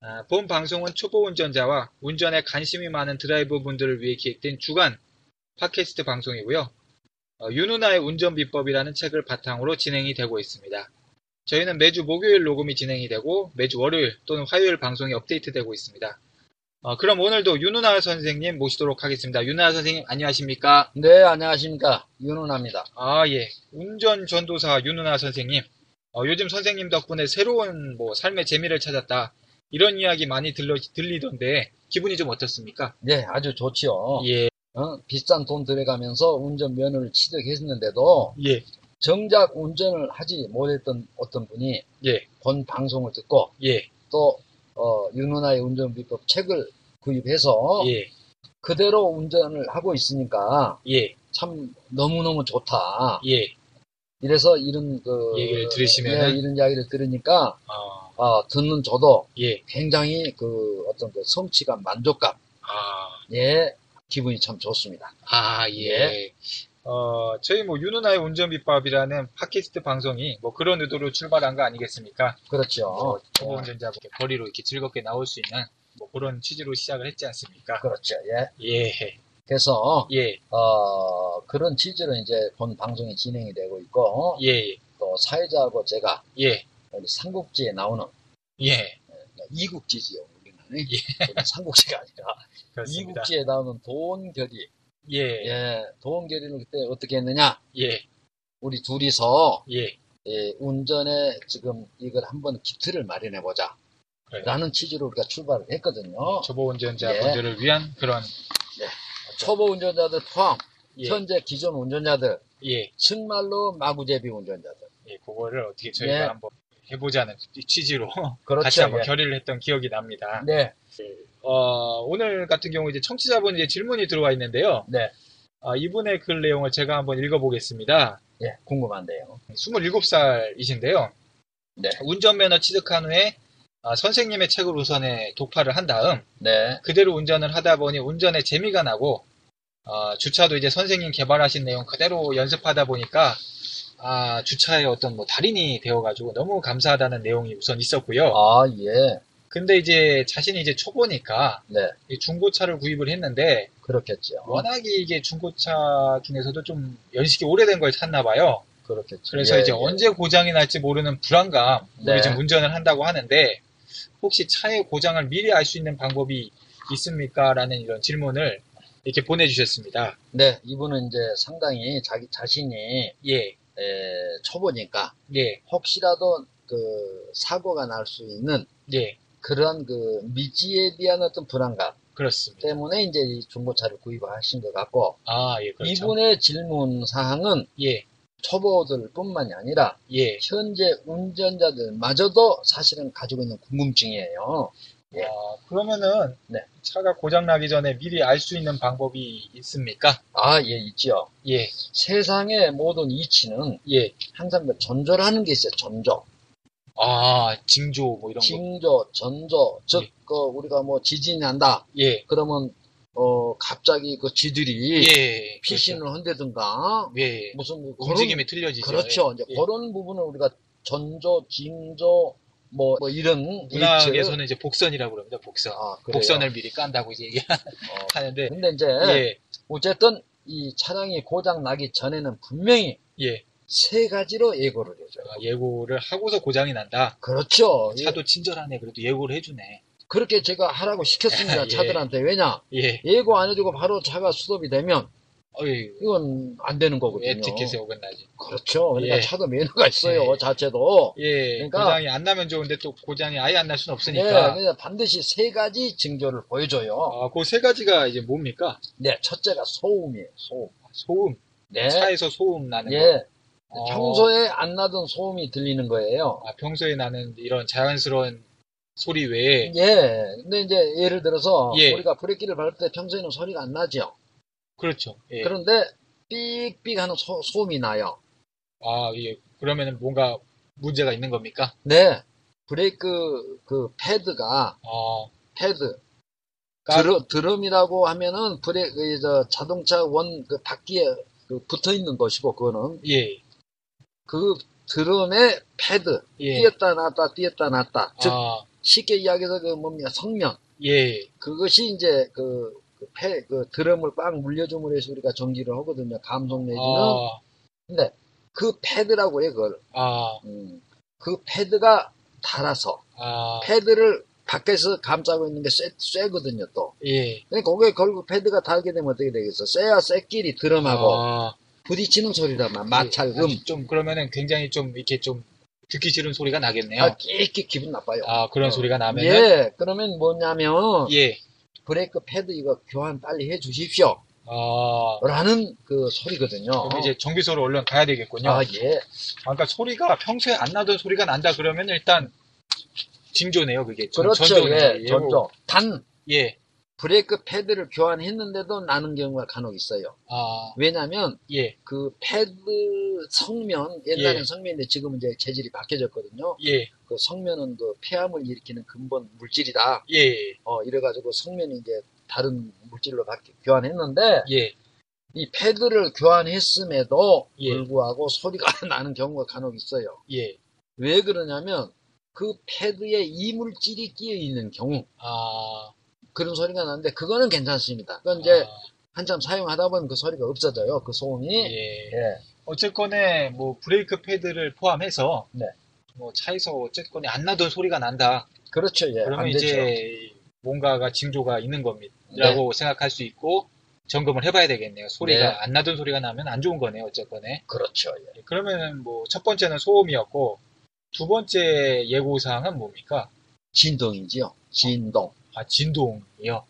아, 본 방송은 초보 운전자와 운전에 관심이 많은 드라이버 분들을 위해 기획된 주간 팟캐스트 방송이고요. 어, 윤누나의 운전 비법이라는 책을 바탕으로 진행이 되고 있습니다. 저희는 매주 목요일 녹음이 진행이 되고 매주 월요일 또는 화요일 방송이 업데이트되고 있습니다. 어, 그럼 오늘도 윤누나 선생님 모시도록 하겠습니다. 윤누나 선생님 안녕하십니까? 네, 안녕하십니까. 윤은아입니다. 아, 예. 운전 전도사 윤은아 선생님. 어, 요즘 선생님 덕분에 새로운 뭐 삶의 재미를 찾았다. 이런 이야기 많이 들러, 들리던데 기분이 좀 어떻습니까? 네, 아주 좋지요. 예, 어, 비싼 돈 들여가면서 운전면허를 취득했는데도 예, 정작 운전을 하지 못했던 어떤 분이 예, 본 방송을 듣고 예, 또 어, 윤은아의 운전비법 책을 구입해서 예, 그대로 운전을 하고 있으니까 예, 참 너무너무 좋다. 예. 이래서 이런 그 얘기를 들으시면은? 예, 이런 이야기를 들으니까 어, 어, 듣는 저도 예, 굉장히 그 어떤 그 성취감, 만족감, 아, 예, 기분이 참 좋습니다. 아, 예. 어, 저희 뭐 윤은아의 운전 비법이라는 팟캐스트 방송이 뭐 그런 의도로 출발한 거 아니겠습니까? 그렇죠. 뭐 초보 운전자 이렇게 거리로 이렇게 즐겁게 나올 수 있는 뭐 그런 취지로 시작을 했지 않습니까? 그렇죠. 예. 예, 그래서 예, 어, 그런 취지로 이제 본 방송이 진행이 되고 있고 예, 또 사회자하고 제가 예, 삼국지에 나오는 예, 이국지지요. 우리는 예. 삼국지가 아니라 그렇습니다. 이국지에 나오는 도원결이 예, 예, 도원결이는 그때 어떻게 했느냐? 예, 우리 둘이서 예, 예, 운전에 지금 이걸 한번 기틀을 마련해 보자. 그래요. 라는 취지로 우리가 출발을 했거든요. 초보 운전자분들을 위한 그런 초보 운전자들 포함, 예, 현재 기존 운전자들, 예, 정말로 마구제비 운전자들. 예, 그거를 어떻게 저희가 예. 한번 해보자는 취지로 그렇죠. 같이 한번 예. 결의를 했던 기억이 납니다. 네, 어, 오늘 같은 경우 이제 청취자분 이제 질문이 들어와 있는데요. 네, 아, 이분의 글 내용을 제가 한번 읽어보겠습니다. 예, 궁금한데요. 27살이신데요. 네, 운전면허 취득한 후에 아, 선생님의 책을 우선에 독파를 한 다음 네, 그대로 운전을 하다 보니 운전에 재미가 나고 어, 주차도 이제 선생님 개발하신 내용 그대로 연습하다 보니까 아, 주차의 어떤 뭐 달인이 되어가지고 너무 감사하다는 내용이 우선 있었고요. 아, 예, 근데 이제 자신이 이제 초보니까 네, 이 중고차를 구입을 했는데 그렇겠죠. 워낙에 이게 중고차 중에서도 좀 연식이 오래된 걸 탔나 봐요. 그렇겠죠. 그래서 예, 이제 예. 언제 고장이 날지 모르는 불안감, 네. 우리 지금 운전을 한다고 하는데 혹시 차의 고장을 미리 알 수 있는 방법이 있습니까? 라는 이런 질문을 이렇게 보내주셨습니다. 네, 이분은 이제 상당히 자기 자신이 예, 에, 초보니까 예, 혹시라도 그 사고가 날 수 있는 예, 그런 그 미지에 대한 어떤 불안감 그렇습니다. 때문에 이제 이 중고차를 구입하신 것 같고 아, 예, 그렇죠. 이분의 질문 사항은 예, 초보들뿐만이 아니라 예. 현재 운전자들마저도 사실은 가지고 있는 궁금증이에요. 예. 아, 그러면은 네. 차가 고장 나기 전에 미리 알 수 있는 방법이 있습니까? 아, 예, 있죠. 예, 세상의 모든 이치는 예. 항상 그 전조라는 게 있어요. 전조. 아, 징조 뭐 이런 거. 징조, 전조. 즉, 예. 그 우리가 뭐 지진이 난다. 예, 그러면 어 갑자기 그 지들이 예. 피신을 한다든가 그렇죠. 예, 무슨 뭐 움직임이 틀려지죠. 그렇죠. 이제 예. 그런 부분을 우리가 전조, 징조 뭐, 뭐 이런 문학에서는 이제 복선이라고 그럽니다. 복선. 아? 복선을 미리 깐다고 이제 얘기하는데, 근데 이제 예, 어쨌든 이 차량이 고장 나기 전에는 분명히 예. 세 가지로 예고를 해줘요. 아, 예고를 하고서 고장이 난다. 그렇죠. 차도 친절하네. 그래도 예고를 해주네. 그렇게 제가 하라고 시켰습니다. 예. 차들한테. 왜냐? 예. 예고 안 해주고 바로 차가 수습이 되면 어이, 이건 안 되는 거거든요. 에티켓에 어긋나지. 그렇죠. 그러니까 예. 차도 매너가 있어요. 예. 자체도. 예, 그러니까- 고장이 안 나면 좋은데 또 고장이 아예 안 날 수는 네, 없으니까. 그래서 반드시 세 가지 징조를 보여줘요. 아, 그 세 가지가 이제 뭡니까? 네, 첫째가 소음이에요. 소음. 소음. 네. 차에서 소음 나는 거. 예. 어. 평소에 안 나던 소음이 들리는 거예요. 아, 평소에 나는 이런 자연스러운 소리 외에 예. 근데 이제 예를 들어서 예. 우리가 브레이크를 밟을 때 평소에는 소리가 안 나죠. 그렇죠. 예. 그런데 삑삑 하는 소, 소음이 나요. 아, 예. 그러면은 뭔가 문제가 있는 겁니까? 네. 브레이크 그 패드가 어, 패드 까- 드럼, 드럼이라고 하면은 브레 그, 저, 자동차 원 그 바퀴에 그 붙어 있는 것이고 그거는 예. 그 드럼의 패드 예. 띄었다 놨다 띄었다 놨다 즉 아, 쉽게 이야기해서 그 뭡니까 성면 예. 그것이 이제 그, 그 패, 그 드럼을 꽉 물려줌으로 해서 우리가 전기를 하거든요 감속 내지는 아, 근데 그 패드라고 해요 그걸. 아, 음, 그 패드가 달아서 아, 패드를 밖에서 감싸고 있는 게 쇠, 쇠거든요 또. 예. 그러니까 거기에 결국 패드가 달게 되면 어떻게 되겠어? 쇠와 쇠끼리 드럼하고 아, 부딪히는 소리라만 마찰금 예. 좀 그러면은 굉장히 좀 이렇게 좀 듣기 싫은 소리가 나겠네요. 아, 끼끼 기분 나빠요. 아, 그런 어. 소리가 나면은? 예. 그러면 뭐냐면 예. 브레이크 패드 이거 교환 빨리 해 주십시오 아, 라는 그 소리거든요 그럼 이제 정비소로 얼른 가야 되겠군요. 아, 예. 그러니까 소리가 평소에 안 나던 소리가 난다 그러면 일단 징조네요, 그게. 전- 그렇죠. 전조네. 예, 전조. 단, 예. 브레이크 패드를 교환했는데도 나는 경우가 간혹 있어요. 아, 왜냐면, 예, 그 패드 성면, 옛날엔 예. 성면인데 지금은 이제 재질이 바뀌어졌거든요. 예, 그 성면은 그 폐암을 일으키는 근본 물질이다. 예, 어, 이래가지고 성면이 이제 다른 물질로 바뀌, 교환했는데, 예. 이 패드를 교환했음에도 예. 불구하고 소리가 나는 경우가 간혹 있어요. 예. 왜 그러냐면, 그 패드에 이물질이 끼어 있는 경우, 아, 그런 소리가 나는데 그거는 괜찮습니다. 그건 이제 아, 한참 사용하다 보면 그 소리가 없어져요. 그 소음이. 예. 예. 어쨌건에 뭐 브레이크 패드를 포함해서 네. 뭐 차에서 어쨌건에 안 나던 소리가 난다. 그렇죠. 예. 그러면 안 되죠. 뭔가가 징조가 있는 네. 겁니다 라고 생각할 수 있고 점검을 해봐야 되겠네요. 소리가 네. 안 나던 소리가 나면 안 좋은 거네요. 어쨌건에. 그렇죠. 예. 그러면은 뭐첫 번째는 소음이었고 두 번째 예고 사항은 뭡니까? 진동이지요. 진동. 아 진동이요.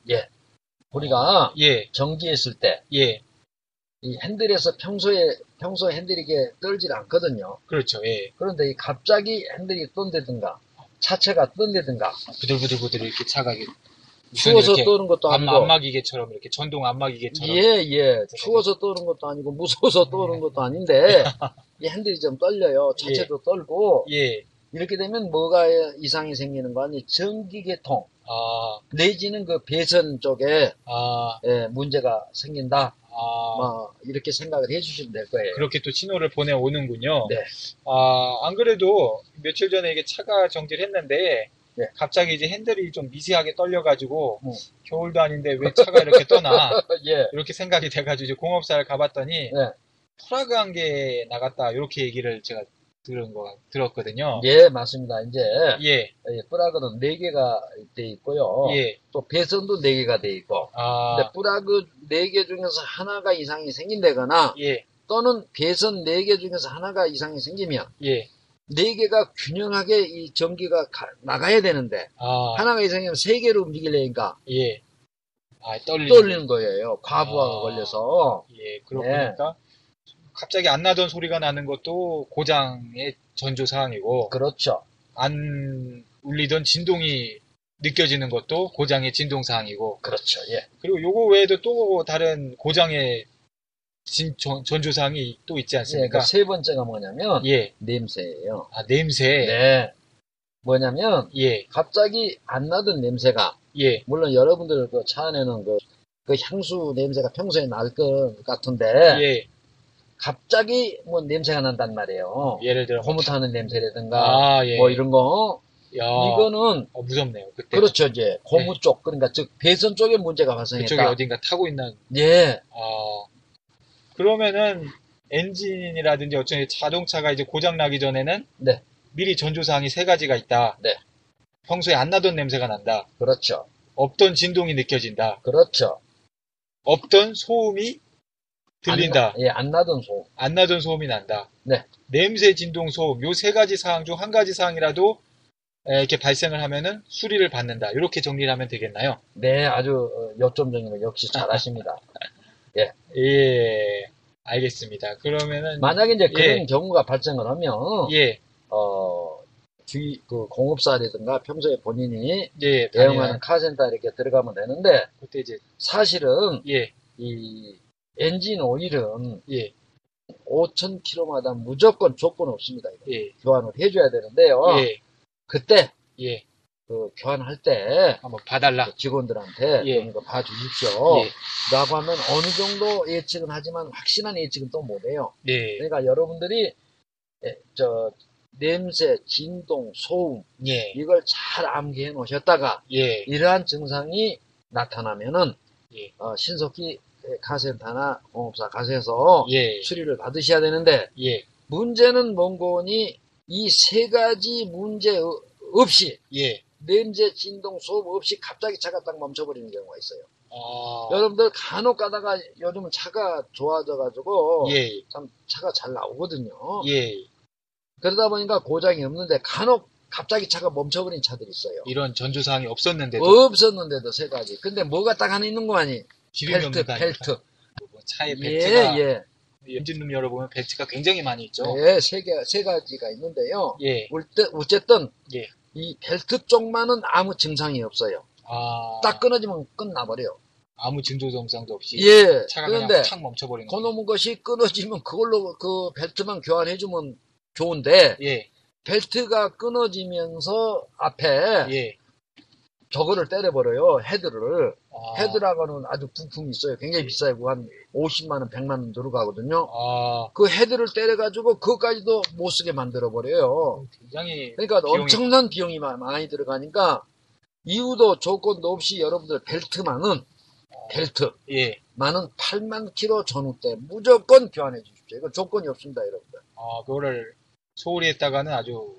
우리가 예, 전기했을 때이 예, 핸들에서 평소에 평소 핸들이 이게 떨질 않거든요. 그렇죠. 예, 그런데 이 갑자기 핸들이 떤다든가 차체가 떤다든가 부들부들부들 이렇게 차가 추워서 떠는 것도 암, 아니고 안마기계처럼 이렇게 전동 안마기계처럼 예, 예. 추워서 떠는 것도 아니고 무서워서 떠는 것도 아닌데 이 핸들이 좀 떨려요. 차체도 떨고 예, 이렇게 되면 뭐가 이상이 생기는 거 아니? 전기계통 아, 내지는 그 배선 쪽에 아, 예, 문제가 생긴다. 아, 뭐 이렇게 생각을 해주시면 될 거예요. 그렇게 또 신호를 보내 오는군요. 네. 아, 안 그래도 며칠 전에 이게 차가 정지를 했는데, 네. 갑자기 이제 핸들이 좀 미세하게 떨려가지고, 음. 겨울도 아닌데 왜 차가 이렇게 떠나? 예, 이렇게 생각이 돼가지고 이제 공업사를 가봤더니, 네. 프라그 한개 나갔다, 이렇게 얘기를 제가 들은 거, 들었거든요. 예, 맞습니다. 이제 예, 예, 플라그는 4개가 돼 있고요. 예. 또 배선도 4개가 돼 있고. 아, 근데 플라그 4개 중에서 하나가 이상이 생긴다거나 예, 또는 배선 4개 중에서 하나가 이상이 생기면 예. 4개가 균형하게 이 전기가 가- 나가야 되는데 아, 하나가 이상이면 3개로 움직이려니까 예. 아, 떨리는. 떨리는 거예요. 과부하가 아. 걸려서. 예, 그러고 네. 갑자기 안 나던 소리가 나는 것도 고장의 전조 사항이고 그렇죠. 안 울리던 진동이 느껴지는 것도 고장의 진동 사항이고 그렇죠. 예. 그리고 요거 외에도 또 다른 고장의 진, 전, 전조 사항이 또 있지 예, 않습니까? 그세 번째가 뭐냐면 예. 냄새예요. 아, 냄새. 네. 뭐냐면 예. 갑자기 안 나던 냄새가 예. 물론 여러분들 그 차 안에는 그, 그 향수 냄새가 평소에 날 것 같은데 예. 갑자기 뭐 냄새가 난단 말이에요. 예를 들어 고무타는 냄새라든가 아, 예. 뭐 이런 거 야. 이거는 어, 무섭네요. 그때 그렇죠 이제 고무 쪽 그러니까 즉 배선 쪽에 문제가 그쪽에 발생했다. 어딘가 타고 있는 예, 아, 그러면은 엔진이라든지 어쩌면 자동차가 이제 고장 나기 전에는 네. 미리 전조 사항이 세 가지가 있다. 네. 평소에 안 나던 냄새가 난다. 그렇죠, 없던 진동이 느껴진다. 그렇죠. 없던 소음이 들린다. 안, 예, 안 나던 소음. 안 나던 소음이 난다. 네. 냄새, 진동, 소음 요 세 가지 사항 중 한 가지 사항이라도 에, 이렇게 발생을 하면은 수리를 받는다. 이렇게 정리를 하면 되겠나요? 네, 아주 어, 요점적인 거 역시 잘하십니다. 예, 알겠습니다. 그러면은 만약에 이제 그런 예. 경우가 발생을 하면 예, 어, 주위 그 공업사라든가 평소에 본인이 예, 대응하는 카센터 이렇게 들어가면 되는데 그때 이제 사실은 예, 이 엔진 오일은 예, 5,000km마다 무조건 조건 없습니다. 예, 교환을 해줘야 되는데요. 예, 그때 예, 그 교환할 때 한번 봐달라. 그 직원들한테 예. 좀 이거 봐주십시오. 예, 라고 하면 어느 정도 예측은 하지만 확실한 예측은 또 못해요. 예, 그러니까 여러분들이 예, 저 냄새, 진동, 소음 예, 이걸 잘 암기해 놓으셨다가 예, 이러한 증상이 나타나면은 예. 어, 신속히 카센터나 공업사 가셔서 예, 수리를 받으셔야 되는데 예, 문제는 뭔고니 이 세 가지 문제 어- 없이 예. 냄새, 진동, 소음 없이 갑자기 차가 딱 멈춰버리는 경우가 있어요. 아, 여러분들 간혹 가다가 요즘은 차가 좋아져가지고 예, 참 차가 잘 나오거든요. 예. 그러다 보니까 고장이 없는데 간혹 갑자기 차가 멈춰버린 차들이 있어요. 이런 전조 사항이 없었는데도 없었는데도 세 가지. 근데 뭐가 딱 하나 있는 거 아니? 벨트? 벨트. 뭐 차에 예, 벨트가 예. 엔진룸 열어보면 벨트가 굉장히 많이 있죠. 예, 세 개, 세 가지가 있는데요. 예, 어쨌든, 예. 이 벨트 쪽만은 아무 증상이 없어요. 아, 딱 끊어지면 끝나버려요. 아무 증조 증상도 없이 예. 차가 그런데, 그냥 탁 멈춰버리는 거. 그놈의 것이 끊어지면 그걸로 그 벨트만 교환해주면 좋은데, 예, 벨트가 끊어지면서 앞에 예. 저거를 때려버려요. 헤드를. 아, 헤드라고는 아주 부품이 있어요. 굉장히 비싸요. 그거 한 50만 원, 100만 원 들어가거든요. 아, 그 헤드를 때려가지고 그것까지도 못 쓰게 만들어 버려요. 굉장히 그러니까 비용이- 엄청난 비용이 마- 많이 들어가니까 이유도 조건도 없이 여러분들 벨트만은 벨트만은 예, 8만 킬로 전후 때 무조건 교환해 주십시오. 이거 조건이 없습니다, 여러분들. 아, 그거를 소홀히 했다가는 아주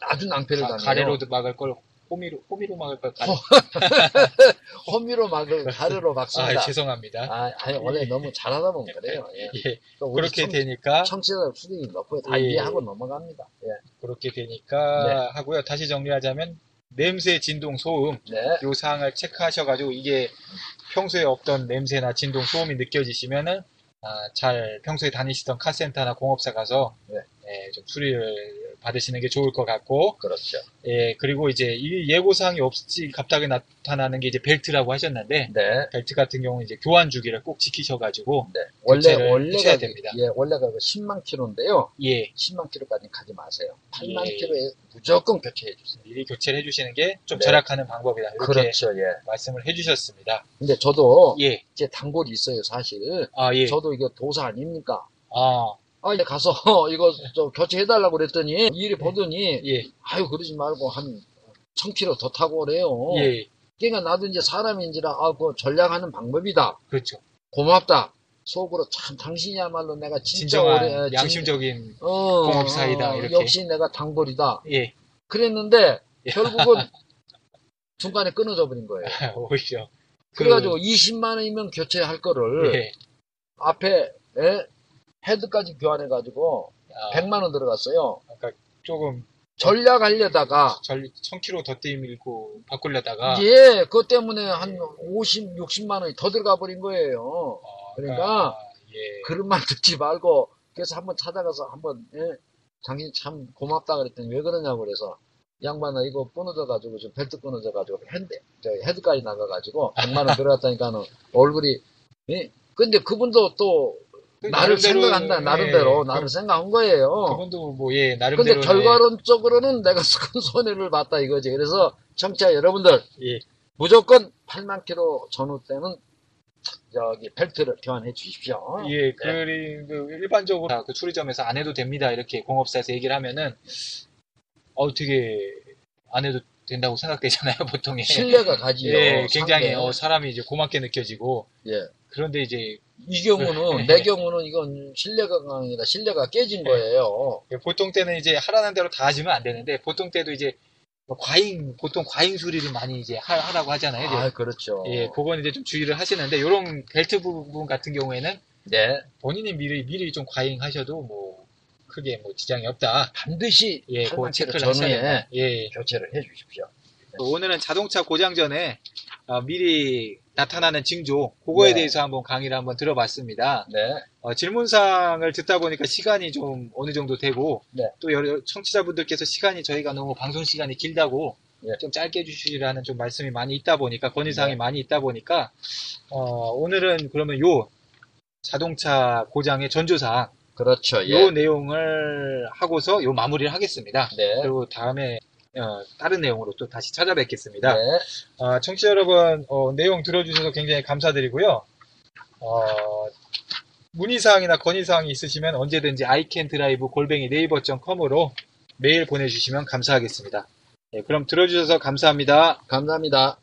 아주 낭패를 가, 당해요. 가래로 막을 걸 호미로 호미로 막을 걸 가래. 호미로 막을 가르로 아, 막습니다. 죄송합니다. 아, 아니, 원래 너무 잘하다 보면 그래요. 예. 예, 그렇게 청- 되니까 청취자 수준이 높고 다 예. 이해하고 넘어갑니다. 예. 그렇게 되니까 네. 하고요. 다시 정리하자면 냄새, 진동, 소음 네. 요 사항을 체크하셔가지고 이게 평소에 없던 냄새나 진동, 소음이 느껴지시면은 아, 잘 평소에 다니시던 카센터나 공업사 가서 네. 예, 좀 수리를 받으시는 게 좋을 것 같고 그렇죠. 예, 그리고 이제 이 예고사항이 없이 갑자기 나타나는 게 이제 벨트라고 하셨는데 네. 벨트 같은 경우는 이제 교환 주기를 꼭 지키셔가지고 네. 원래, 원래가, 됩니다. 예, 원래가 그 10만 킬로인데요. 예, 10만 킬로까지 가지 마세요. 8만 예. 킬로에 무조건 교체해 주세요. 미리 교체를 해주시는 게좀 네. 절약하는 방법이다 이렇게 그렇죠, 예. 말씀을 해주셨습니다. 근데 저도 예, 이제 단골이 있어요, 사실. 아 예, 저도 이거 도사 아닙니까? 아 아, 이제 가서 이거 좀 교체해달라고 그랬더니 일이 보더니 예, 아유 그러지 말고 한 1000km 더 타고 오래요. 예, 그러니까 나도 이제 사람인지라 아, 그 전략하는 방법이다. 그렇죠. 고맙다. 속으로 참 당신이야말로 내가 진짜 오래 진- 양심적인 어, 공업사이다, 어, 이렇게. 역시 내가 단골이다. 예, 그랬는데 예. 결국은 중간에 끊어져 버린 거예요. 오히려 그- 그래가지고 20만 원이면 교체할 거를 예, 앞에 에? 헤드까지 교환해가지고 아, 100만 원 들어갔어요. 아까 조금 전략하려다가 전 1000km 더 뛰밀고 바꾸려다가 예, 그것 때문에 한 50, 60만 원이 더 들어가 버린 거예요. 어, 그러니까 예, 그런 말 듣지 말고 그래서 한번 찾아가서 한번 예, 당신 참 고맙다 그랬더니 왜 그러냐고 그래서 양반아 이거 끊어져가지고 지금 벨트 끊어져가지고 핸드 저 헤드까지 나가가지고 100만 원 들어갔다니까는 얼굴이 예? 근데 그분도 또 나를 나름대로, 생각한다 나름대로 예, 나를 생각한 거예요. 그분도 뭐예 근데 나름대로 결과론적으로는 내가 큰 손해를 봤다 이거지. 그래서 청취자 여러분들 예, 무조건 8만 킬로 전후 때는 저기 벨트를 교환해 주십시오. 예, 그리고 일반적으로 다그 수리점에서 안 해도 됩니다 이렇게 공업사에서 얘기를 하면은 어 되게 안 해도 된다고 생각되잖아요 보통에 신뢰가 가지요. 예, 굉장히 상대. 어, 사람이 이제 고맙게 느껴지고 예. 그런데 이제 이 경우는 내 경우는 이건 신뢰가 아니라 신뢰가 깨진 네. 거예요. 보통 때는 이제 하라는 대로 다 하시면 안 되는데 보통 때도 이제 뭐 과잉 보통 과잉 수리를 많이 이제 하, 하라고 하잖아요. 아, 그렇죠. 예, 그건 이제 좀 주의를 하시는데 이런 벨트 부분 같은 경우에는 네. 본인이 미리 미리 좀 과잉하셔도 뭐 크게 뭐 지장이 없다. 반드시 예, 그 체크를 된다. 예. 교체를 해 주십시오. 오늘은 자동차 고장 전에 어, 미리 나타나는 징조, 그거에 네. 대해서 한번 강의를 한번 들어봤습니다. 네. 어, 질문사항을 듣다 보니까 시간이 좀 어느 정도 되고, 네. 또 여러 청취자분들께서 시간이 저희가 너무 방송 시간이 길다고 네. 좀 짧게 해주시라는 좀 말씀이 많이 있다 보니까, 건의사항이 네. 많이 있다 보니까, 어, 오늘은 그러면 요 자동차 고장의 전조사항, 그렇죠. 예. 요 내용을 하고서 요 마무리를 하겠습니다. 네. 그리고 다음에 어, 다른 내용으로 또 다시 찾아뵙겠습니다. 네. 어, 청취자 여러분, 어, 내용 들어주셔서 굉장히 감사드리고요. 어, 문의사항이나 건의사항이 있으시면 언제든지 iCanDrive 골뱅이 네이버.com으로 메일 보내주시면 감사하겠습니다. 네, 그럼 들어주셔서 감사합니다. 감사합니다.